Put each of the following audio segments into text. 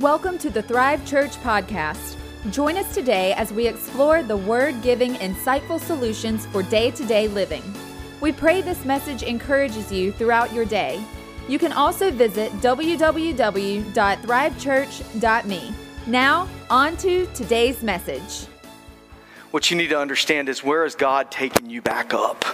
Welcome to the Thrive Church podcast. Join us today as we explore the word giving insightful solutions for day to day living. We pray this message encourages you throughout your day. You can also visit www.thrivechurch.me. Now, on to today's message what you need to understand is where is God taking you back up?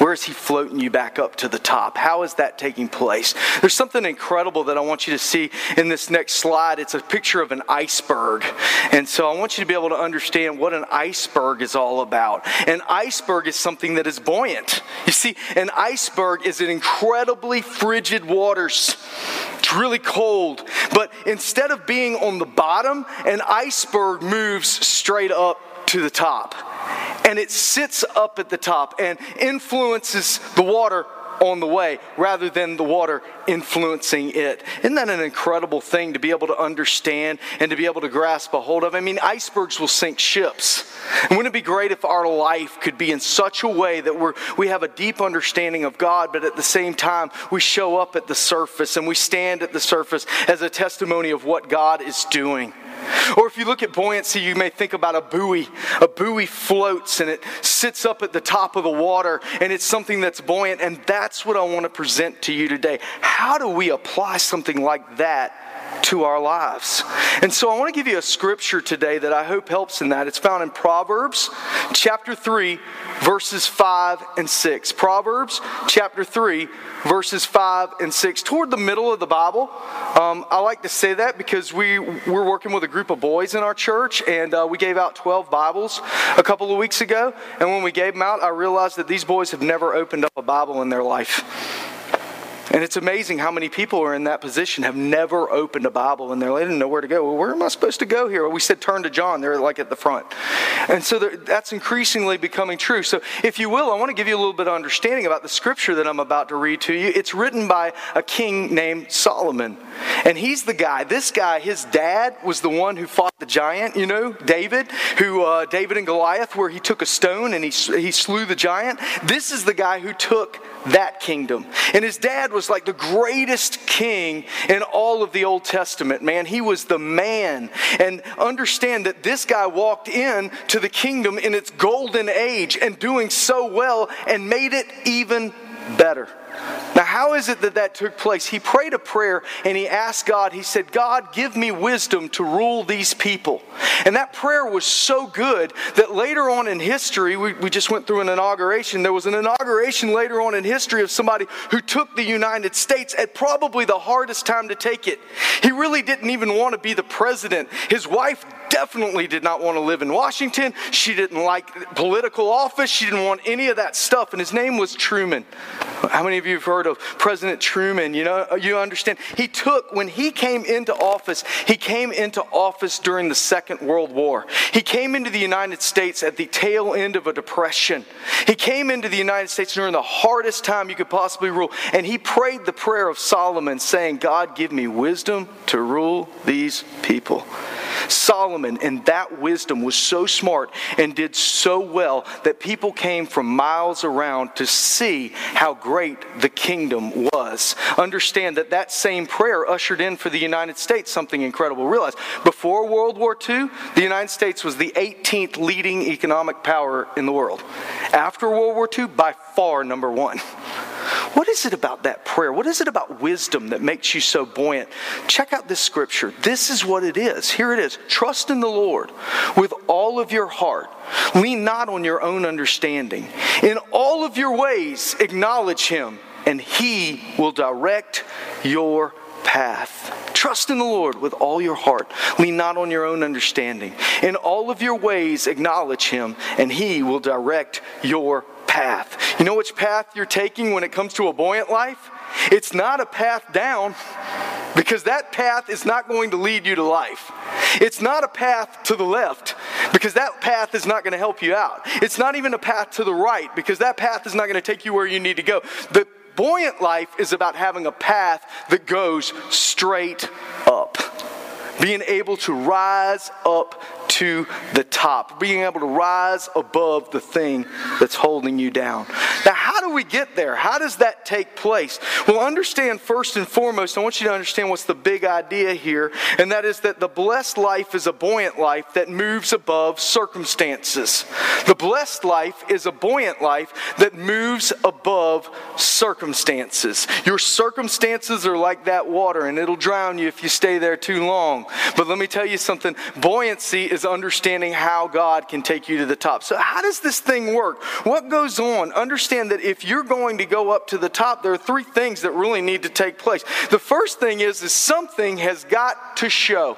Where is He floating you back up to the top? How is that taking place? There's something incredible that I want you to see in this next slide. It's a picture of an iceberg. And so I want you to be able to understand what an iceberg is all about. An iceberg is something that is buoyant. You see, an iceberg is in incredibly frigid waters. It's really cold. But instead of being on the bottom, an iceberg moves straight up to the top. And it sits up at the top and influences the water on the way rather than the water influencing it. Isn't that an incredible thing to be able to understand and to be able to grasp a hold of? I mean, icebergs will sink ships. And wouldn't it be great if our life could be in such a way that we're, we have a deep understanding of God, but at the same time, we show up at the surface and we stand at the surface as a testimony of what God is doing? Or if you look at buoyancy, you may think about a buoy. A buoy floats and it sits up at the top of the water and it's something that's buoyant. And that's what I want to present to you today. How do we apply something like that to our lives. And so I want to give you a scripture today that I hope helps in that. It's found in Proverbs chapter 3, verses 5 and 6. Proverbs chapter 3, verses 5 and 6. Toward the middle of the Bible, um, I like to say that because we, we're working with a group of boys in our church, and uh, we gave out 12 Bibles a couple of weeks ago. And when we gave them out, I realized that these boys have never opened up a Bible in their life. And it's amazing how many people are in that position, have never opened a Bible, and they're, like, they didn't know where to go. Well, where am I supposed to go here? Well, we said turn to John. They're like at the front. And so that's increasingly becoming true. So, if you will, I want to give you a little bit of understanding about the scripture that I'm about to read to you. It's written by a king named Solomon. And he's the guy, this guy, his dad was the one who fought the giant, you know, David, who, uh, David and Goliath, where he took a stone and he, he slew the giant. This is the guy who took that kingdom. And his dad was like the greatest king in all of the Old Testament, man. He was the man. And understand that this guy walked in to the kingdom in its golden age and doing so well and made it even better. Now, how is it that that took place? He prayed a prayer and he asked God, he said, God, give me wisdom to rule these people. And that prayer was so good that later on in history, we, we just went through an inauguration. There was an inauguration later on in history of somebody who took the United States at probably the hardest time to take it. He really didn't even want to be the president. His wife definitely did not want to live in Washington. She didn't like political office. She didn't want any of that stuff. And his name was Truman. How many of you have heard of President Truman? You know, you understand. He took, when he came into office, he came into office during the Second World War. He came into the United States at the tail end of a depression. He came into the United States during the hardest time you could possibly rule. And he prayed the prayer of Solomon, saying, God, give me wisdom to rule these people. Solomon, in that wisdom, was so smart and did so well that people came from miles around to see how great the kingdom was. Understand that that same prayer ushered in for the United States something incredible. Realize, before World War II, the United States was the 18th leading economic power in the world. After World War II, by far number one. What is it about that prayer? What is it about wisdom that makes you so buoyant? Check out this scripture. This is what it is. Here it is. Trust in the Lord with all of your heart. Lean not on your own understanding. In all of your ways, acknowledge Him, and He will direct your path. Trust in the Lord with all your heart. Lean not on your own understanding. In all of your ways, acknowledge Him, and He will direct your path. You know which path you're taking when it comes to a buoyant life? It's not a path down because that path is not going to lead you to life. It's not a path to the left because that path is not going to help you out. It's not even a path to the right because that path is not going to take you where you need to go. The buoyant life is about having a path that goes straight up being able to rise up to the top, being able to rise above the thing that's holding you down. Now, how do we get there? How does that take place? Well, understand first and foremost, I want you to understand what's the big idea here, and that is that the blessed life is a buoyant life that moves above circumstances. The blessed life is a buoyant life that moves above circumstances. Your circumstances are like that water, and it'll drown you if you stay there too long. But let me tell you something buoyancy is understanding how God can take you to the top. So, how does this thing work? What goes on? Understand that if you're going to go up to the top, there are three things that really need to take place. The first thing is, is something has got to show.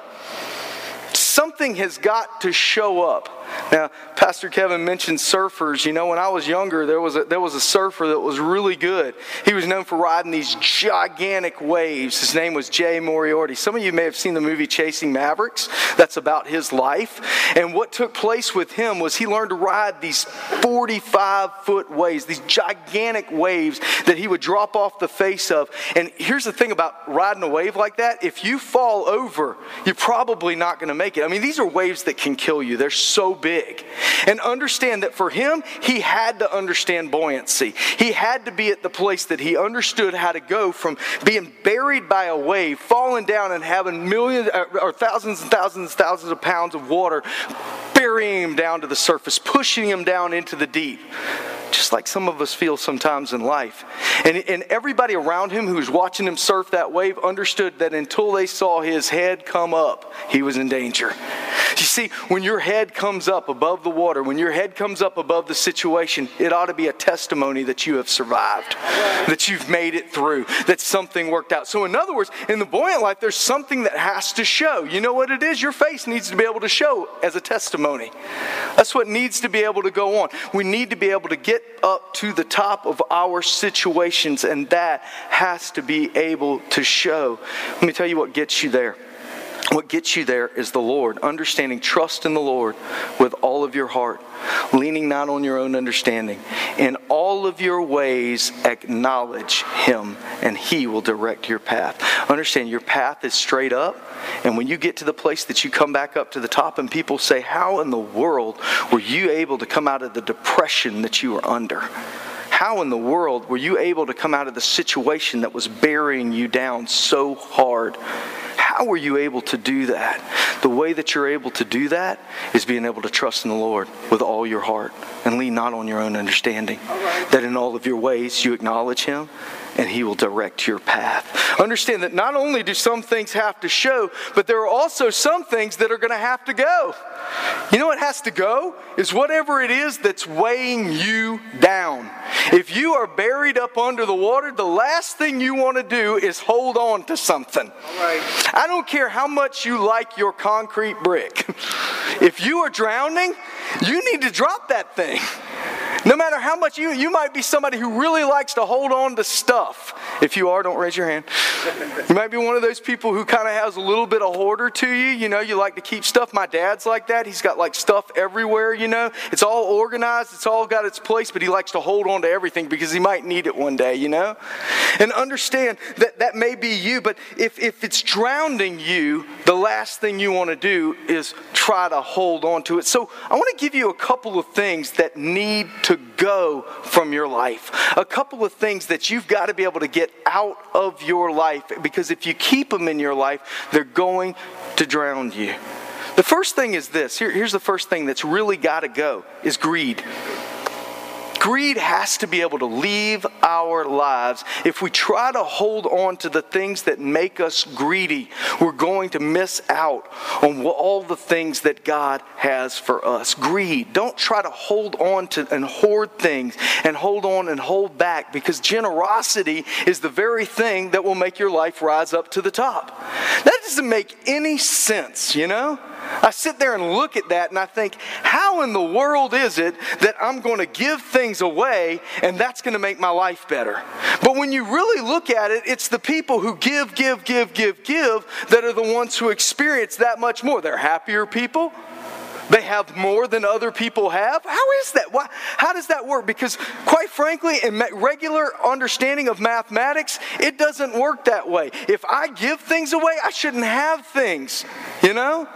Something has got to show up. Now, Pastor Kevin mentioned surfers. You know, when I was younger, there was a, there was a surfer that was really good. He was known for riding these gigantic waves. His name was Jay Moriarty. Some of you may have seen the movie Chasing Mavericks. That's about his life. And what took place with him was he learned to ride these 45 foot waves, these gigantic waves that he would drop off the face of. And here's the thing about riding a wave like that if you fall over, you're probably not going to make it. I mean, these are waves that can kill you, they're so big. And understand that for him, he had to understand buoyancy. He had to be at the place that he understood how to go from being buried by a wave, falling down and having millions uh, or thousands and thousands and thousands of pounds of water burying him down to the surface, pushing him down into the deep just like some of us feel sometimes in life. And, and everybody around him who was watching him surf that wave understood that until they saw his head come up, he was in danger. You see, when your head comes up above the water, when your head comes up above the situation, it ought to be a testimony that you have survived, that you've made it through, that something worked out. So, in other words, in the buoyant life, there's something that has to show. You know what it is? Your face needs to be able to show as a testimony. That's what needs to be able to go on. We need to be able to get up to the top of our situations, and that has to be able to show. Let me tell you what gets you there. What gets you there is the Lord, understanding trust in the Lord with all of your heart, leaning not on your own understanding. In all of your ways, acknowledge Him, and He will direct your path. Understand your path is straight up, and when you get to the place that you come back up to the top, and people say, How in the world were you able to come out of the depression that you were under? How in the world were you able to come out of the situation that was burying you down so hard? How were you able to do that? The way that you're able to do that is being able to trust in the Lord with all your heart and lean not on your own understanding. Right. That in all of your ways you acknowledge Him and He will direct your path. Understand that not only do some things have to show, but there are also some things that are going to have to go. You know what has to go? Is whatever it is that's weighing you down. If you are buried up under the water, the last thing you want to do is hold on to something. I don't care how much you like your concrete brick. If you are drowning, you need to drop that thing. No matter how much you, you might be somebody who really likes to hold on to stuff. If you are, don't raise your hand. You might be one of those people who kind of has a little bit of hoarder to you. You know, you like to keep stuff. My dad's like that. He's got like stuff everywhere, you know. It's all organized, it's all got its place, but he likes to hold on to everything because he might need it one day, you know. And understand that that may be you, but if, if it's drowning you, the last thing you want to do is try to hold on to it. So I want to give you a couple of things that need to go from your life. A couple of things that you've got to be able to get out of your life because if you keep them in your life, they're going to drown you. The first thing is this. Here, here's the first thing that's really got to go is greed. Greed has to be able to leave our lives. If we try to hold on to the things that make us greedy, we're going to miss out on all the things that God has for us. Greed. Don't try to hold on to and hoard things and hold on and hold back because generosity is the very thing that will make your life rise up to the top. That doesn't make any sense, you know? I sit there and look at that and I think, how in the world is it that I'm going to give things away and that's going to make my life better? But when you really look at it, it's the people who give, give, give, give, give that are the ones who experience that much more. They're happier people. They have more than other people have? How is that? Why, how does that work? Because, quite frankly, in regular understanding of mathematics, it doesn't work that way. If I give things away, I shouldn't have things, you know?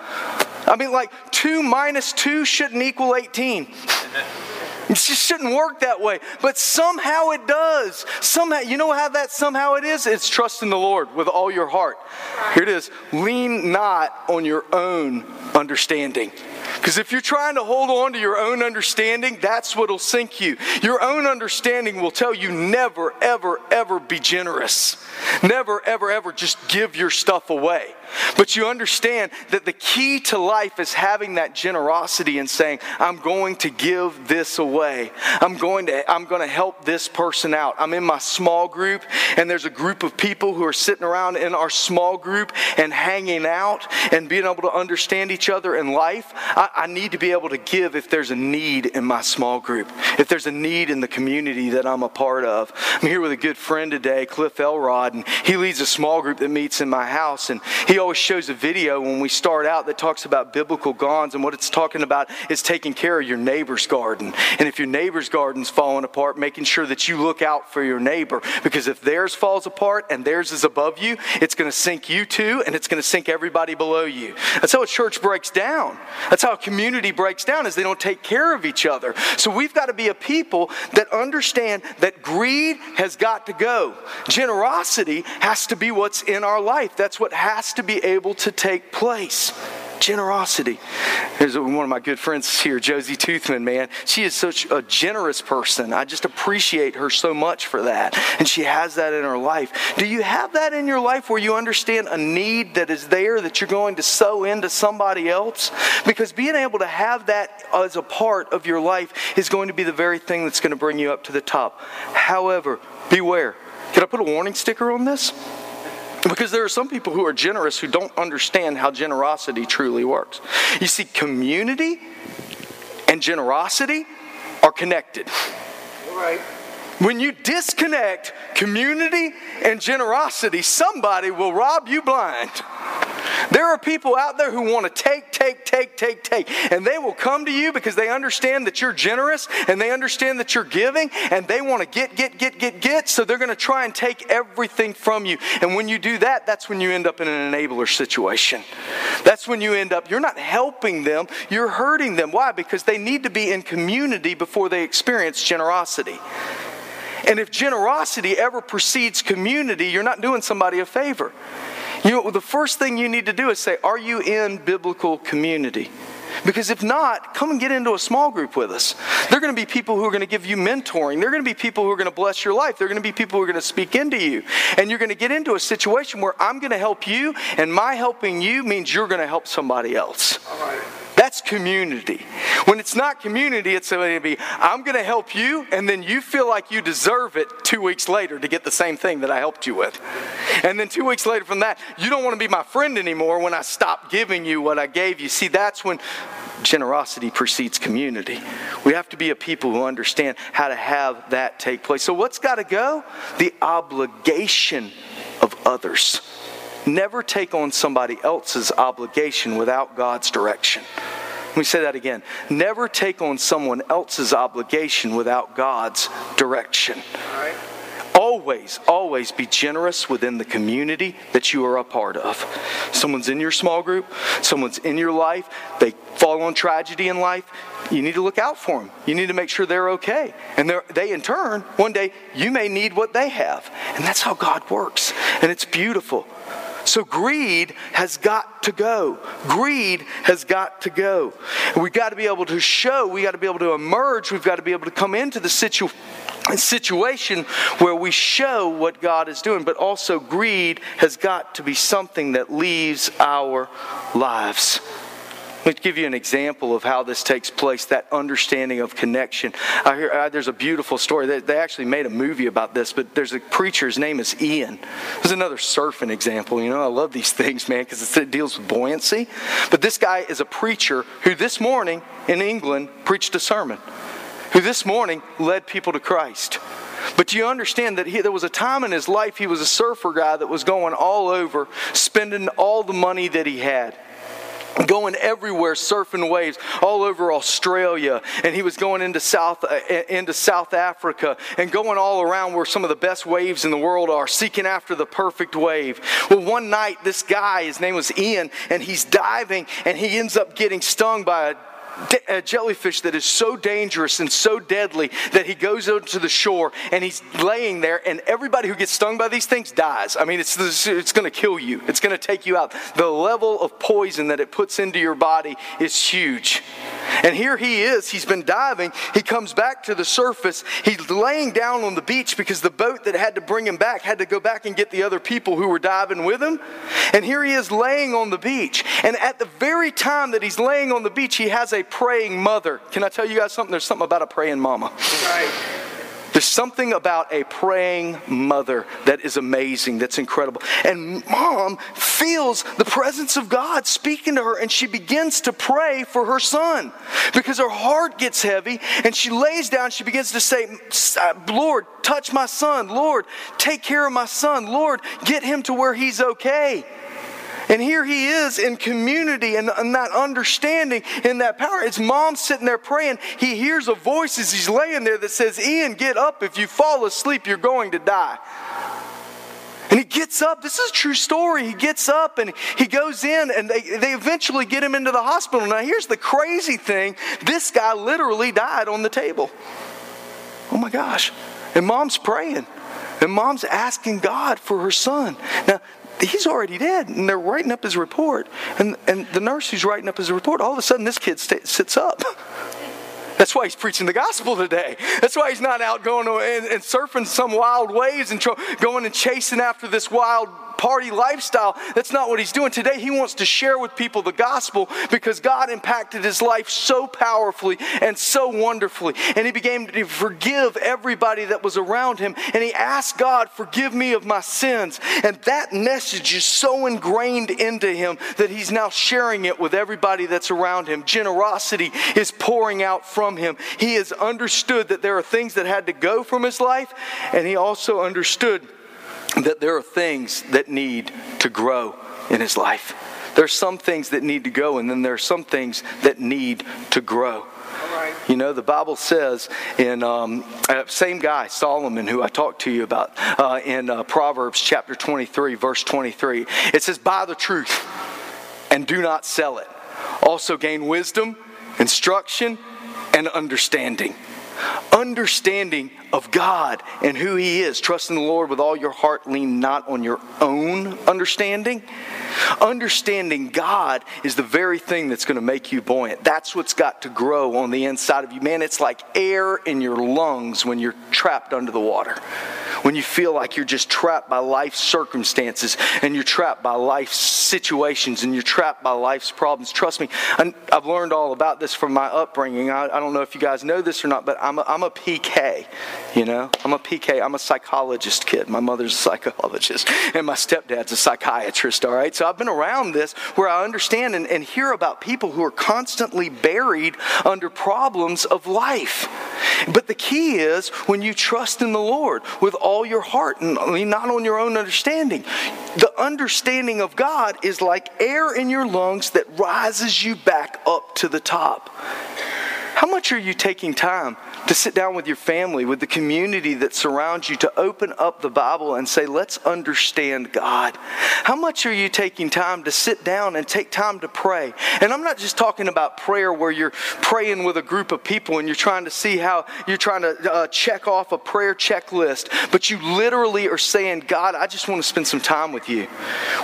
I mean, like 2 minus 2 shouldn't equal 18. It just shouldn't work that way. But somehow it does. Somehow, you know how that somehow it is? It's trust in the Lord with all your heart. Here it is. Lean not on your own understanding. Because if you're trying to hold on to your own understanding, that's what'll sink you. Your own understanding will tell you never, ever, ever be generous. Never, ever, ever just give your stuff away. But you understand that the key to life is having that generosity and saying, I'm going to give this away. I'm going to, I'm going to help this person out. I'm in my small group, and there's a group of people who are sitting around in our small group and hanging out and being able to understand each other in life. I, I need to be able to give if there's a need in my small group, if there's a need in the community that I'm a part of. I'm here with a good friend today, Cliff Elrod, and he leads a small group that meets in my house, and he always shows a video when we start out that talks about biblical gardens, and what it's talking about is taking care of your neighbor's garden. And if your neighbor's garden's falling apart, making sure that you look out for your neighbor, because if theirs falls apart and theirs is above you, it's going to sink you too, and it's going to sink everybody below you. That's how a church breaks down. That's how a community breaks down, is they don't take care of each other. So we've got to be a people that understand that greed has got to go. Generosity has to be what's in our life. That's what has to be able to take place. Generosity. There's one of my good friends here, Josie Toothman, man. She is such a generous person. I just appreciate her so much for that. And she has that in her life. Do you have that in your life where you understand a need that is there that you're going to sow into somebody else? Because being able to have that as a part of your life is going to be the very thing that's going to bring you up to the top. However, beware. Can I put a warning sticker on this? Because there are some people who are generous who don't understand how generosity truly works. You see, community and generosity are connected. All right. When you disconnect community and generosity, somebody will rob you blind. There are people out there who want to take, take, take, take, take. And they will come to you because they understand that you're generous and they understand that you're giving and they want to get, get, get, get, get. So they're going to try and take everything from you. And when you do that, that's when you end up in an enabler situation. That's when you end up, you're not helping them, you're hurting them. Why? Because they need to be in community before they experience generosity. And if generosity ever precedes community, you're not doing somebody a favor. You know, the first thing you need to do is say, Are you in biblical community? Because if not, come and get into a small group with us. There are going to be people who are going to give you mentoring. There are going to be people who are going to bless your life. There are going to be people who are going to speak into you. And you're going to get into a situation where I'm going to help you, and my helping you means you're going to help somebody else. That's community. When it's not community, it's going to be, I'm going to help you, and then you feel like you deserve it two weeks later to get the same thing that I helped you with. And then two weeks later from that, you don't want to be my friend anymore when I stop giving you what I gave you. See, that's when generosity precedes community. We have to be a people who understand how to have that take place. So, what's got to go? The obligation of others. Never take on somebody else's obligation without God's direction. Let me say that again. Never take on someone else's obligation without God's direction. Always, always be generous within the community that you are a part of. Someone's in your small group, someone's in your life, they fall on tragedy in life. You need to look out for them. You need to make sure they're okay. And they're, they, in turn, one day, you may need what they have. And that's how God works. And it's beautiful. So greed has got to go. Greed has got to go. We've got to be able to show, we've got to be able to emerge, we've got to be able to come into the situation situation where we show what God is doing, but also greed has got to be something that leaves our lives. Let me give you an example of how this takes place, that understanding of connection. I hear, uh, there's a beautiful story. They, they, actually made a movie about this, but there's a preacher, his name is Ian. There's another surfing example. You know, I love these things, man, because it deals with buoyancy. But this guy is a preacher who this morning in England preached a sermon, who this morning led people to Christ. But you understand that he, there was a time in his life he was a surfer guy that was going all over, spending all the money that he had going everywhere surfing waves all over Australia and he was going into South uh, into South Africa and going all around where some of the best waves in the world are seeking after the perfect wave. Well one night this guy his name was Ian and he's diving and he ends up getting stung by a a uh, jellyfish that is so dangerous and so deadly that he goes out to the shore and he's laying there, and everybody who gets stung by these things dies. I mean, it's, it's going to kill you, it's going to take you out. The level of poison that it puts into your body is huge. And here he is, he's been diving, he comes back to the surface, he's laying down on the beach because the boat that had to bring him back had to go back and get the other people who were diving with him. And here he is laying on the beach. And at the very time that he's laying on the beach, he has a praying mother. Can I tell you guys something? There's something about a praying mama. Right. There's something about a praying mother that is amazing, that's incredible. And mom feels the presence of God speaking to her, and she begins to pray for her son because her heart gets heavy, and she lays down, she begins to say, Lord, touch my son. Lord, take care of my son. Lord, get him to where he's okay. And here he is in community and, and that understanding and that power. His mom sitting there praying. He hears a voice as he's laying there that says, Ian, get up. If you fall asleep, you're going to die. And he gets up. This is a true story. He gets up and he goes in, and they, they eventually get him into the hospital. Now, here's the crazy thing this guy literally died on the table. Oh my gosh. And mom's praying. And mom's asking God for her son. Now, he's already dead. And they're writing up his report. And, and the nurse who's writing up his report, all of a sudden this kid st- sits up. That's why he's preaching the gospel today. That's why he's not out going and, and surfing some wild waves and going and chasing after this wild party lifestyle. That's not what he's doing. Today, he wants to share with people the gospel because God impacted his life so powerfully and so wonderfully. And he began to forgive everybody that was around him. And he asked God, Forgive me of my sins. And that message is so ingrained into him that he's now sharing it with everybody that's around him. Generosity is pouring out from him. He has understood that there are things that had to go from his life, and he also understood that there are things that need to grow in his life. There are some things that need to go, and then there are some things that need to grow. You know, the Bible says in um, uh, same guy Solomon, who I talked to you about uh, in uh, Proverbs chapter 23, verse 23. It says, "Buy the truth and do not sell it. Also gain wisdom, instruction, and understanding." Understanding of God and who He is. Trust in the Lord with all your heart, lean not on your own understanding. Understanding God is the very thing that's going to make you buoyant. That's what's got to grow on the inside of you. Man, it's like air in your lungs when you're trapped under the water. When you feel like you're just trapped by life's circumstances and you're trapped by life's situations and you're trapped by life's problems. Trust me, I've learned all about this from my upbringing. I, don't know if you guys know this or not, but I'm a, I'm a PK. You know, I'm a PK. I'm a psychologist kid. My mother's a psychologist, and my stepdad's a psychiatrist. All right, so I've been around this where I understand and, and hear about people who are constantly buried under problems of life. But the key is when you trust in the Lord with all your heart and not on your own understanding. The understanding of God is like air in your lungs that rises you back up to the top. How much are you taking time to sit down with your family, with the community that surrounds you, to open up the Bible and say, let's understand God. How much are you taking time to sit down and take time to pray? And I'm not just talking about prayer where you're praying with a group of people and you're trying to see how you're trying to uh, check off a prayer checklist, but you literally are saying, God, I just want to spend some time with you.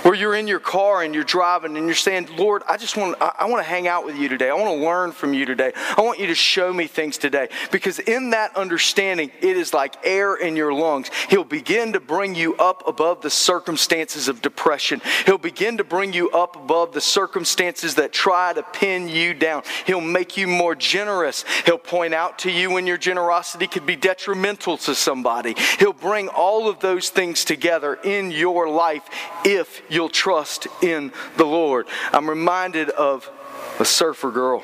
Where you're in your car and you're driving and you're saying, Lord, I just want, I, I want to hang out with you today. I want to learn from you today. I want you to show me things today. Because because in that understanding, it is like air in your lungs. He'll begin to bring you up above the circumstances of depression. He'll begin to bring you up above the circumstances that try to pin you down. He'll make you more generous. He'll point out to you when your generosity could be detrimental to somebody. He'll bring all of those things together in your life if you'll trust in the Lord. I'm reminded of a surfer girl.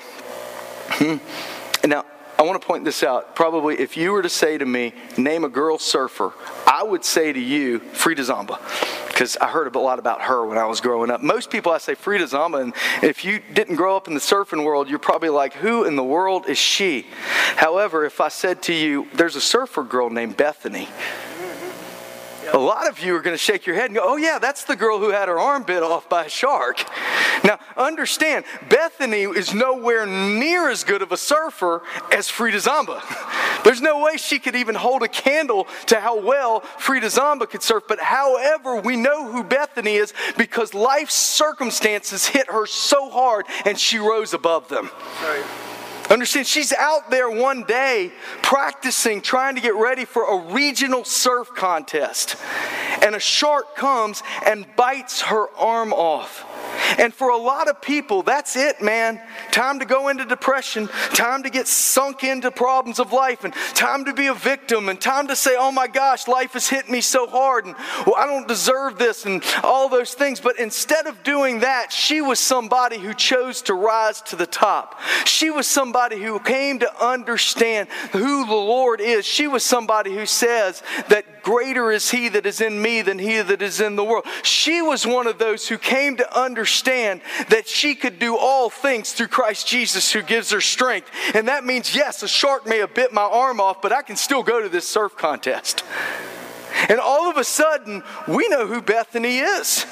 Hmm. Now, I want to point this out. Probably if you were to say to me, name a girl surfer, I would say to you, Frieda Zamba. Because I heard a lot about her when I was growing up. Most people, I say Frieda Zamba, and if you didn't grow up in the surfing world, you're probably like, who in the world is she? However, if I said to you, there's a surfer girl named Bethany, A lot of you are going to shake your head and go, oh, yeah, that's the girl who had her arm bit off by a shark. Now, understand, Bethany is nowhere near as good of a surfer as Frieda Zamba. There's no way she could even hold a candle to how well Frieda Zamba could surf. But however, we know who Bethany is because life's circumstances hit her so hard and she rose above them. Right. Understand, she's out there one day practicing, trying to get ready for a regional surf contest. And a shark comes and bites her arm off. And for a lot of people, that's it, man. Time to go into depression, time to get sunk into problems of life, and time to be a victim, and time to say, oh my gosh, life has hit me so hard, and well, I don't deserve this, and all those things. But instead of doing that, she was somebody who chose to rise to the top. She was somebody who came to understand who the Lord is. She was somebody who says that greater is He that is in me than He that is in the world. She was one of those who came to understand understand that she could do all things through Christ Jesus who gives her strength. And that means, yes, a shark may have bit my arm off, but I can still go to this surf contest. And all of a sudden, we know who Bethany is.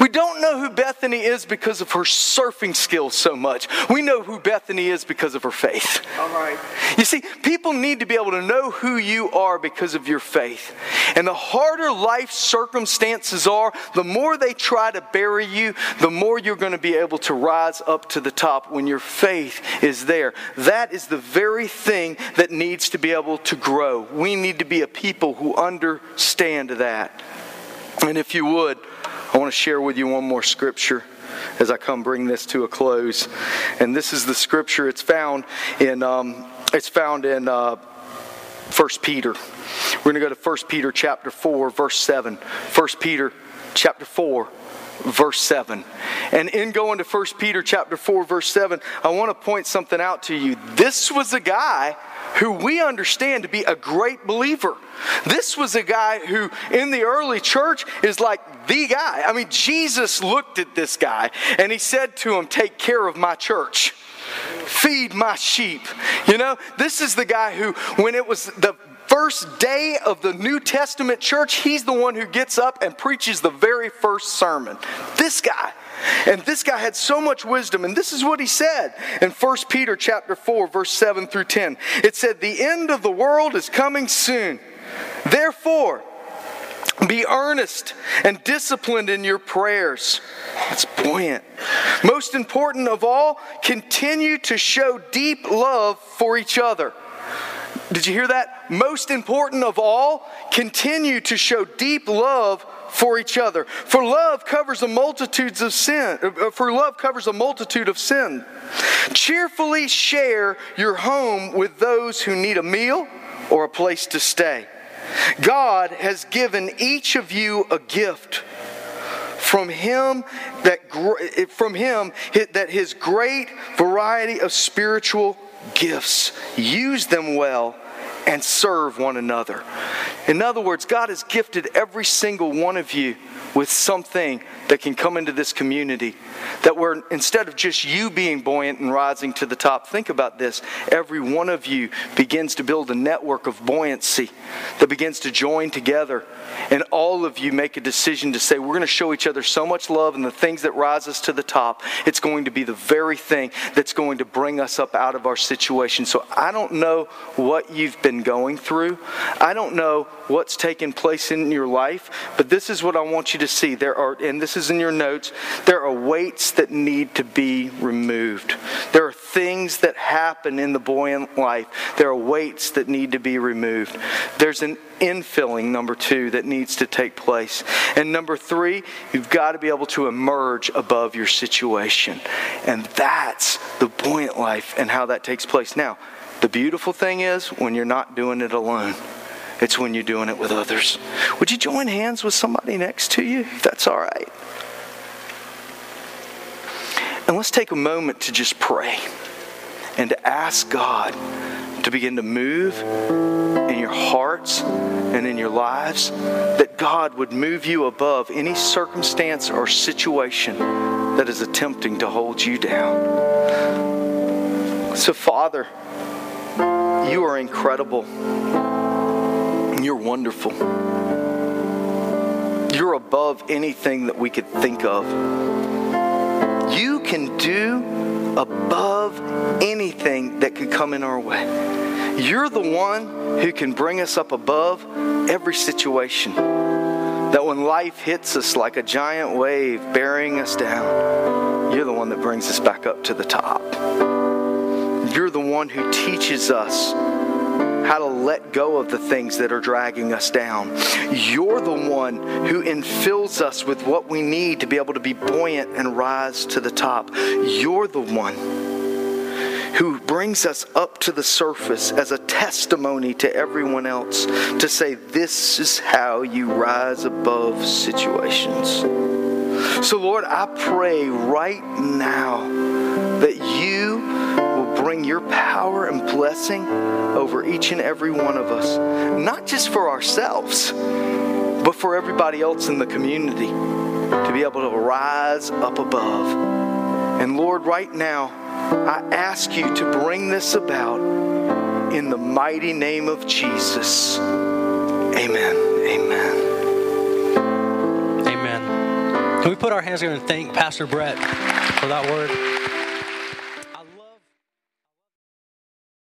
We don't know who Bethany is because of her surfing skills so much. We know who Bethany is because of her faith. All right. You see, people need to be able to know who you are because of your faith. And the harder life circumstances are, the more they try to bury you, the more you're going to be able to rise up to the top when your faith is there. That is the very thing that needs to be able to grow. We need to be a people who understand that. And if you would, I want to share with you one more scripture as I come bring this to a close. And this is the scripture. It's found in um, it's found in uh, 1 Peter. We're going to go to 1 Peter chapter 4, verse 7. 1 Peter chapter 4, verse 7. And in going to 1 Peter chapter 4, verse 7, I want to point something out to you. This was a guy who we understand to be a great believer. This was a guy who, in the early church, is like the guy. I mean, Jesus looked at this guy and he said to him, Take care of my church feed my sheep. You know, this is the guy who, when it was the first day of the New Testament church, he's the one who gets up and preaches the very first sermon. This guy. And this guy had so much wisdom, and this is what he said in 1 Peter chapter 4, verse 7 through 10. It said, The end of the world is coming soon. Therefore, be earnest and disciplined in your prayers. That's buoyant. Most important of all, continue to show deep love for each other. Did you hear that? Most important of all, continue to show deep love for each other. For love covers a multitudes of sin. Uh, for love covers a multitude of sin. Cheerfully share your home with those who need a meal or a place to stay. God has given each of you a gift from him that from him that his great variety of spiritual gifts use them well and serve one another. In other words god has gifted every single one of you with something that can come into this community. That we're, instead of just you being buoyant and rising to the top, think about this. Every one of you begins to build a network of buoyancy that begins to join together. And all of you make a decision to say, we're going to show each other so much love, and the things that rise us to the top, it's going to be the very thing that's going to bring us up out of our situation. So I don't know what you've been going through, I don't know what's taken place in your life, but this is what I want you to see. There are, and this is in your notes, there are weights that need to be removed. There are things that happen in the buoyant life. There are weights that need to be removed. There's an infilling, number two, that needs to take place. And number three, you've got to be able to emerge above your situation. And that's the buoyant life and how that takes place. Now, the beautiful thing is when you're not doing it alone. It's when you're doing it with others. Would you join hands with somebody next to you, that's all right? And let's take a moment to just pray and to ask God to begin to move in your hearts and in your lives, that God would move you above any circumstance or situation that is attempting to hold you down. So, Father, you are incredible. You're wonderful. You're above anything that we could think of. You can do above anything that could come in our way. You're the one who can bring us up above every situation. That when life hits us like a giant wave bearing us down, you're the one that brings us back up to the top. You're the one who teaches us how to let go of the things that are dragging us down. You're the one who infills us with what we need to be able to be buoyant and rise to the top. You're the one who brings us up to the surface as a testimony to everyone else to say, This is how you rise above situations. So, Lord, I pray right now your power and blessing over each and every one of us, not just for ourselves, but for everybody else in the community to be able to rise up above. And Lord, right now, I ask you to bring this about in the mighty name of Jesus. Amen. Amen. Amen. Can we put our hands together and thank Pastor Brett for that word?